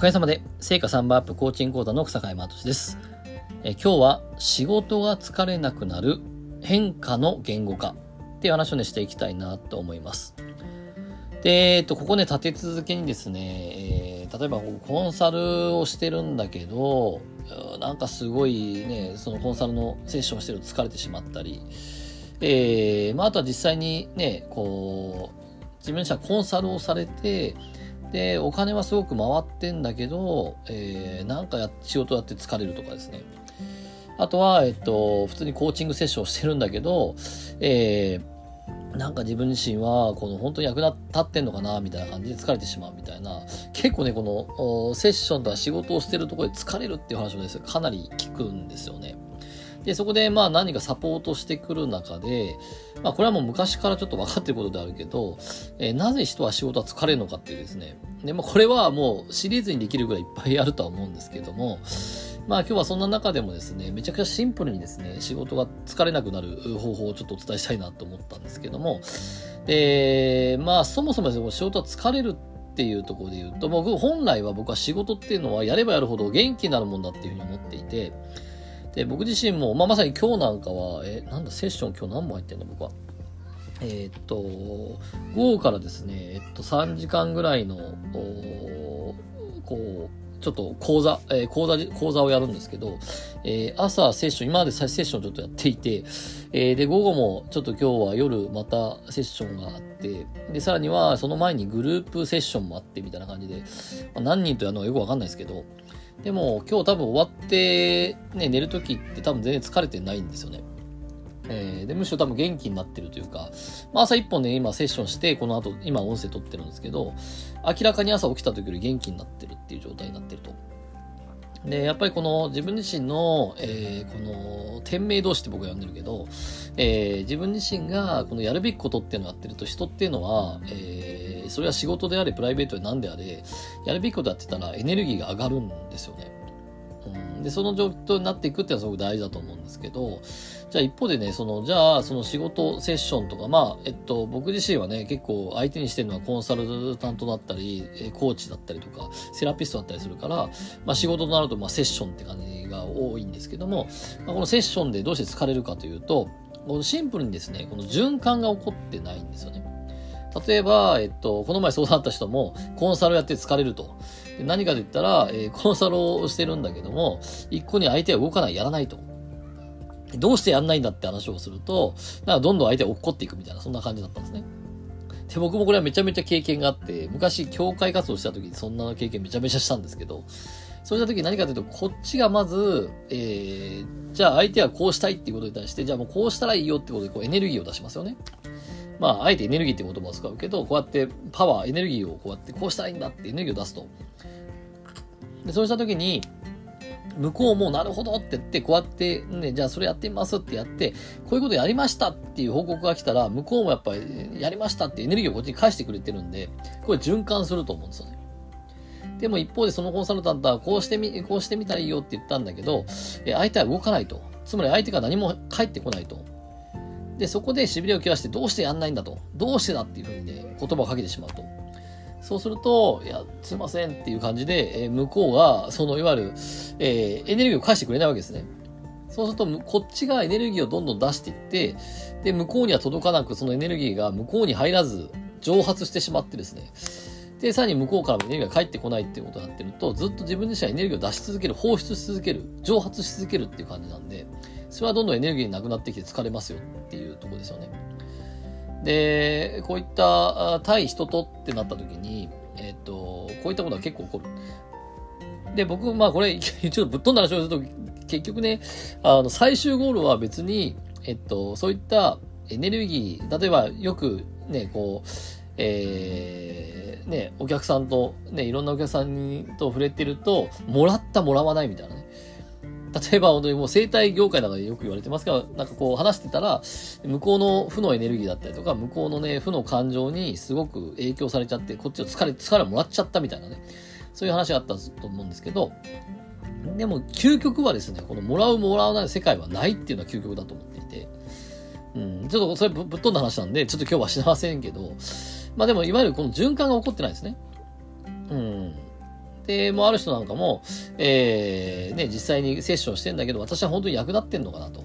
かげさまで、成果3番アップコーチング講座の草海山俊です。え今日は仕事が疲れなくなる変化の言語化っていう話をね、していきたいなと思います。で、えっと、ここね、立て続けにですね、えー、例えばコンサルをしてるんだけど、なんかすごいね、そのコンサルのセッションしてると疲れてしまったり、えー、まあ、あとは実際にね、こう、自分自身はコンサルをされて、で、お金はすごく回ってんだけど、えー、なんかや、仕事やって疲れるとかですね。あとは、えっと、普通にコーチングセッションしてるんだけど、えー、なんか自分自身は、この本当に役立ってんのかな、みたいな感じで疲れてしまうみたいな、結構ね、この、セッションとか仕事をしてるところで疲れるっていう話をですね、かなり聞くんですよね。で、そこでまあ何かサポートしてくる中で、まあこれはもう昔からちょっと分かってることであるけど、えー、なぜ人は仕事は疲れるのかっていうですね。で、まあこれはもうシリーズにできるぐらいいっぱいあるとは思うんですけども、まあ今日はそんな中でもですね、めちゃくちゃシンプルにですね、仕事が疲れなくなる方法をちょっとお伝えしたいなと思ったんですけども、で、まあそもそもですね仕事は疲れるっていうところで言うと、僕本来は僕は仕事っていうのはやればやるほど元気になるもんだっていうふうに思っていて、で、僕自身も、まあ、まさに今日なんかは、え、なんだ、セッション今日何本入ってんの僕は。えー、っと、午後からですね、えっと、3時間ぐらいの、こう、ちょっと講座、えー、講座、講座をやるんですけど、えー、朝セッション、今までセッションちょっとやっていて、え、で、午後もちょっと今日は夜またセッションがあって、で、さらにはその前にグループセッションもあってみたいな感じで、まあ、何人とやるのかよくわかんないですけど、でも今日多分終わって、ね、寝るときって多分全然疲れてないんですよね。えー、でむしろ多分元気になってるというか、まあ、朝一本ね、今セッションして、この後、今音声撮ってるんですけど、明らかに朝起きた時より元気になってるっていう状態になってると。で、やっぱりこの自分自身の、えー、この、天命同士って僕は呼んでるけど、えー、自分自身がこのやるべきことっていうのをやってると、人っていうのは、えー、それは仕事であれ、プライベートで何であれ、やるべきことやってたらエネルギーが上がるんですよね。うん、で、その状況になっていくっていうのはすごく大事だと思うんですけど、じゃあ一方でね、その、じゃあ、その仕事セッションとか、まあ、えっと、僕自身はね、結構相手にしてるのはコンサルタントだったり、コーチだったりとか、セラピストだったりするから、まあ仕事となると、まあセッションって感じが多いんですけども、まあ、このセッションでどうして疲れるかというと、シンプルにですね、この循環が起こってないんですよね。例えば、えっと、この前相談あった人も、コンサルやって疲れると。で何かと言ったら、えー、コンサルをしてるんだけども、一個に相手は動かない、やらないと。どうしてやんないんだって話をすると、なんかどんどん相手が落っこっていくみたいな、そんな感じだったんですね。で、僕もこれはめちゃめちゃ経験があって、昔、教会活動した時にそんな経験めちゃめちゃしたんですけど、そうした時何かというと、こっちがまず、えー、じゃあ相手はこうしたいっていうことに対して、じゃあもうこうしたらいいよってことで、こうエネルギーを出しますよね。まあ、あえてエネルギーって言葉を使うけど、こうやってパワー、エネルギーをこうやってこうしたらいいんだってエネルギーを出すと。で、そうした時に、向こうもなるほどって言って、こうやってね、じゃあそれやってみますってやって、こういうことやりましたっていう報告が来たら、向こうもやっぱりやりましたってエネルギーをこっちに返してくれてるんで、これ循環すると思うんですよね。でも一方でそのコンサルタントはこうしてみ、こうしてみたらいいよって言ったんだけど、え相手は動かないと。つまり相手が何も返ってこないと。で、そこで痺れを切らしてどうしてやんないんだと。どうしてだっていうふうにね、言葉をかけてしまうと。そうすると、いや、すいませんっていう感じで、えー、向こうが、その、いわゆる、えー、エネルギーを返してくれないわけですね。そうすると、こっちがエネルギーをどんどん出していって、で、向こうには届かなく、そのエネルギーが向こうに入らず、蒸発してしまってですね。で、さらに向こうからもエネルギーが返ってこないっていうことになってると、ずっと自分自身はエネルギーを出し続ける、放出し続ける、蒸発し続けるっていう感じなんで、それはどんどんエネルギーなくなってきて疲れますよっていうところですよね。で、こういった対人とってなった時に、えっ、と、こういったことは結構起こる。で、僕、まあこれ、ちょっとぶっ飛んだ話をすると、結局ね、あの、最終ゴールは別に、えっと、そういったエネルギー、例えばよくね、こう、えー、ね、お客さんと、ね、いろんなお客さんにと触れてると、もらったもらわないみたいなね。例えば本当にもう生態業界なんかでよく言われてますが、なんかこう話してたら、向こうの負のエネルギーだったりとか、向こうのね、負の感情にすごく影響されちゃって、こっちを疲れ、疲れもらっちゃったみたいなね、そういう話があったと思うんですけど、でも究極はですね、このもらうもらわない世界はないっていうのは究極だと思っていて、うん、ちょっとそれぶっ飛んだ話なんで、ちょっと今日はしませんけど、まあでもいわゆるこの循環が起こってないですね。うん。で、もある人なんかも、えー、ね、実際にセッションしてんだけど、私は本当に役立ってんのかなと。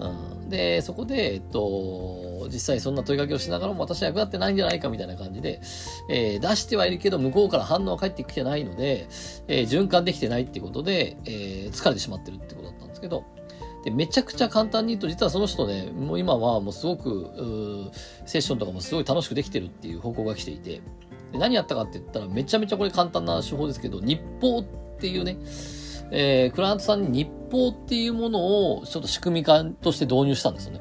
うん、で、そこで、えっと、実際そんな問いかけをしながらも私は役立ってないんじゃないかみたいな感じで、えー、出してはいるけど向こうから反応は返ってきてないので、えー、循環できてないっていうことで、え、疲れてしまってるってことだったんですけど、で、めちゃくちゃ簡単に言うと、実はその人ね、もう今はもうすごく、セッションとかもすごい楽しくできてるっていう報告が来ていて、で何やったかって言ったら、めちゃめちゃこれ簡単な手法ですけど、日報っていうね、えー、クライアントさんに日報っていうものをちょっと仕組み化として導入したんですよね。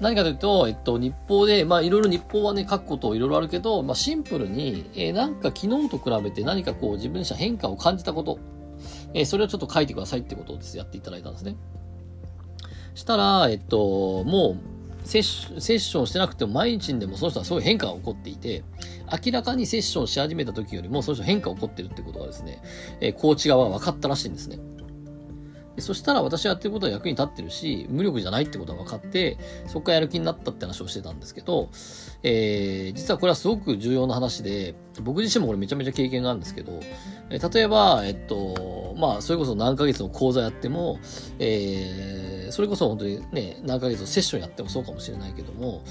何かというと、えっと、日報で、まあ、いろいろ日報はね、書くこといろいろあるけど、まあ、シンプルに、えー、なんか昨日と比べて何かこう自分自身変化を感じたこと、えー、それをちょっと書いてくださいってことをです、やっていただいたんですね。したら、えっと、もう、セッションしてなくても毎日にでもその人はすごい変化が起こっていて、明らかにセッションし始めた時よりもその人変化が起こってるってことがですね、えー、コーチ側は分かったらしいんですね。そしたら私はやってることは役に立ってるし、無力じゃないってことは分かって、そこからやる気になったって話をしてたんですけど、えー、実はこれはすごく重要な話で、僕自身もこれめちゃめちゃ経験があるんですけど、え、例えば、えっと、まあ、それこそ何ヶ月の講座やっても、えー、それこそ本当にね、何ヶ月セッションやってもそうかもしれないけども、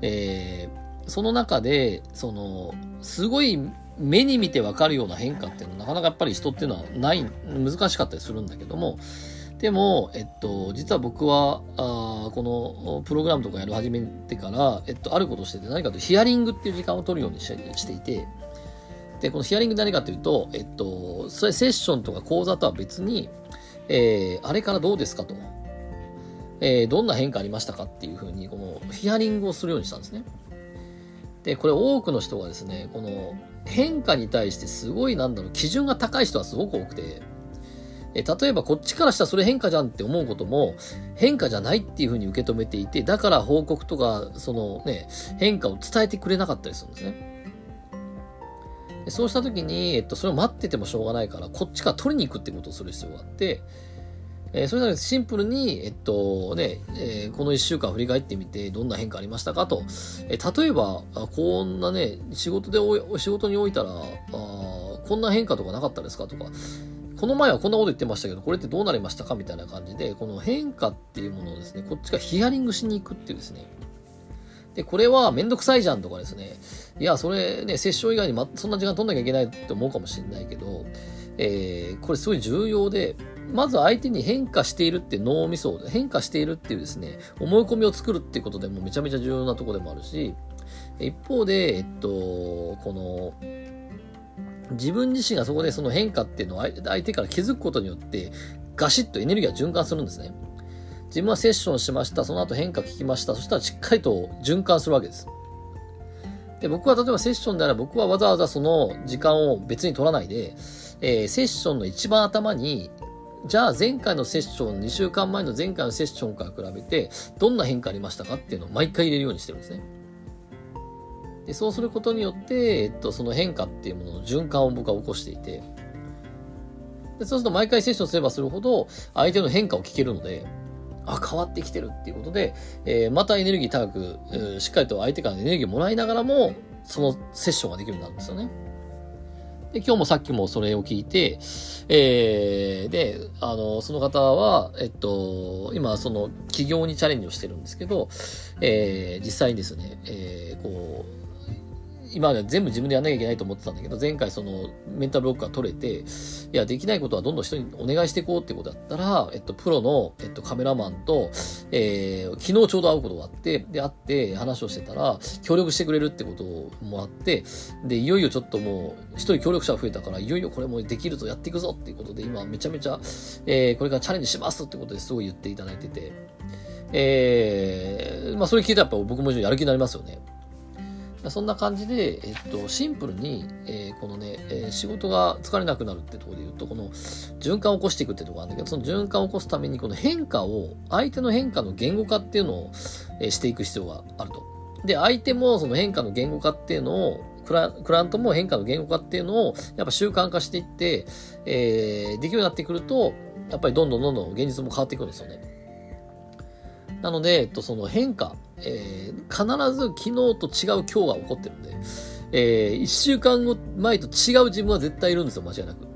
えー、その中で、その、すごい目に見てわかるような変化っていうのはなかなかやっぱり人っていうのはない、難しかったりするんだけども、でも、えっと、実は僕は、あこのプログラムとかやる始めてから、えっと、あることをしてて、何かというとヒアリングっていう時間を取るようにしていて、で、このヒアリング何かというと、えっと、それセッションとか講座とは別に、えー、あれからどうですかと。えー、どんな変化ありましたかっていうふうに、このヒアリングをするようにしたんですね。で、これ多くの人がですね、この変化に対してすごいなんだろう、基準が高い人はすごく多くて、え例えばこっちからしたらそれ変化じゃんって思うことも変化じゃないっていうふうに受け止めていて、だから報告とか、そのね、変化を伝えてくれなかったりするんですね。そうした時に、えっと、それを待っててもしょうがないから、こっちから取りに行くってことをする必要があって、えー、それなのでシンプルに、えっとね、えー、この一週間振り返ってみて、どんな変化ありましたかと。えー、例えば、こんなね、仕事でお、仕事においたら、あこんな変化とかなかったですかとか、この前はこんなこと言ってましたけど、これってどうなりましたか？みたいな感じで、この変化っていうものをですね、こっちがヒアリングしに行くっていうですね。で、これはめんどくさいじゃんとかですね。いや、それね、セッション以外に、ま、そんな時間取んなきゃいけないって思うかもしれないけど、えー、これすごい重要で、まず相手に変化しているって脳みそ、変化しているっていうですね、思い込みを作るっていうことでもめちゃめちゃ重要なところでもあるし、一方で、えっと、この、自分自身がそこでその変化っていうのを相手から気づくことによって、ガシッとエネルギーが循環するんですね。自分はセッションしました。その後変化聞きました。そしたらしっかりと循環するわけです。で、僕は例えばセッションであれば僕はわざわざその時間を別に取らないで、えー、セッションの一番頭に、じゃあ前回のセッション、2週間前の前回のセッションから比べて、どんな変化ありましたかっていうのを毎回入れるようにしてるんですね。でそうすることによって、えっと、その変化っていうものの循環を僕は起こしていて、でそうすると毎回セッションすればするほど、相手の変化を聞けるので、あ、変わってきてるっていうことで、えー、またエネルギー高く、えー、しっかりと相手からエネルギーをもらいながらも、そのセッションができるようになるんですよね。で、今日もさっきもそれを聞いて、えー、で、あの、その方は、えっと、今、その、起業にチャレンジをしてるんですけど、えー、実際にですね、えー、こう、今まで全部自分でやんなきゃいけないと思ってたんだけど、前回そのメンタルブロックが取れて、いや、できないことはどんどん人にお願いしていこうってことだったら、えっと、プロの、えっと、カメラマンと、えー、昨日ちょうど会うことがあって、で、会って話をしてたら、協力してくれるってこともらって、で、いよいよちょっともう、一人協力者が増えたから、いよいよこれもできるぞ、やっていくぞっていうことで、今めちゃめちゃ、えー、これからチャレンジしますってことですごい言っていただいてて、えー、まあそれ聞いたらやっぱ僕もやる気になりますよね。そんな感じで、えっと、シンプルに、えー、このね、えー、仕事が疲れなくなるってところで言うと、この循環を起こしていくってところなんだけど、その循環を起こすために、この変化を、相手の変化の言語化っていうのを、えー、していく必要があると。で、相手もその変化の言語化っていうのを、クラクラントも変化の言語化っていうのを、やっぱ習慣化していって、えー、できるようになってくると、やっぱりどんどんどんどん現実も変わっていくんですよね。なので、えっと、その変化、えー、必ず昨日と違う今日が起こってるんで、えー、1週間後、前と違う自分は絶対いるんですよ、間違いなく。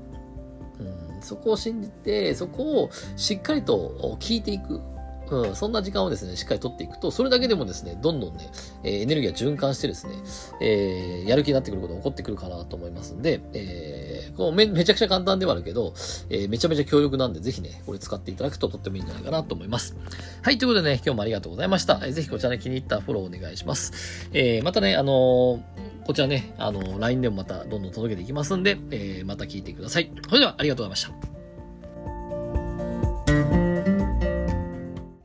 うん、そこを信じて、そこをしっかりと聞いていく。うん、そんな時間をですね、しっかり取っていくと、それだけでもですね、どんどんね、えー、エネルギーが循環してですね、えー、やる気になってくることが起こってくるかなと思いますんで、えー、こうめめちゃくちゃ簡単ではあるけど、えー、めちゃめちゃ強力なんで、ぜひね、これ使っていただくととってもいいんじゃないかなと思います。はい、ということでね、今日もありがとうございました。えー、ぜひこちらね、気に入ったフォローお願いします。えー、またね、あのー、こちらね、あの、LINE でもまたどんどん届けていきますんで、えー、また聞いてください。それではありがとうございました。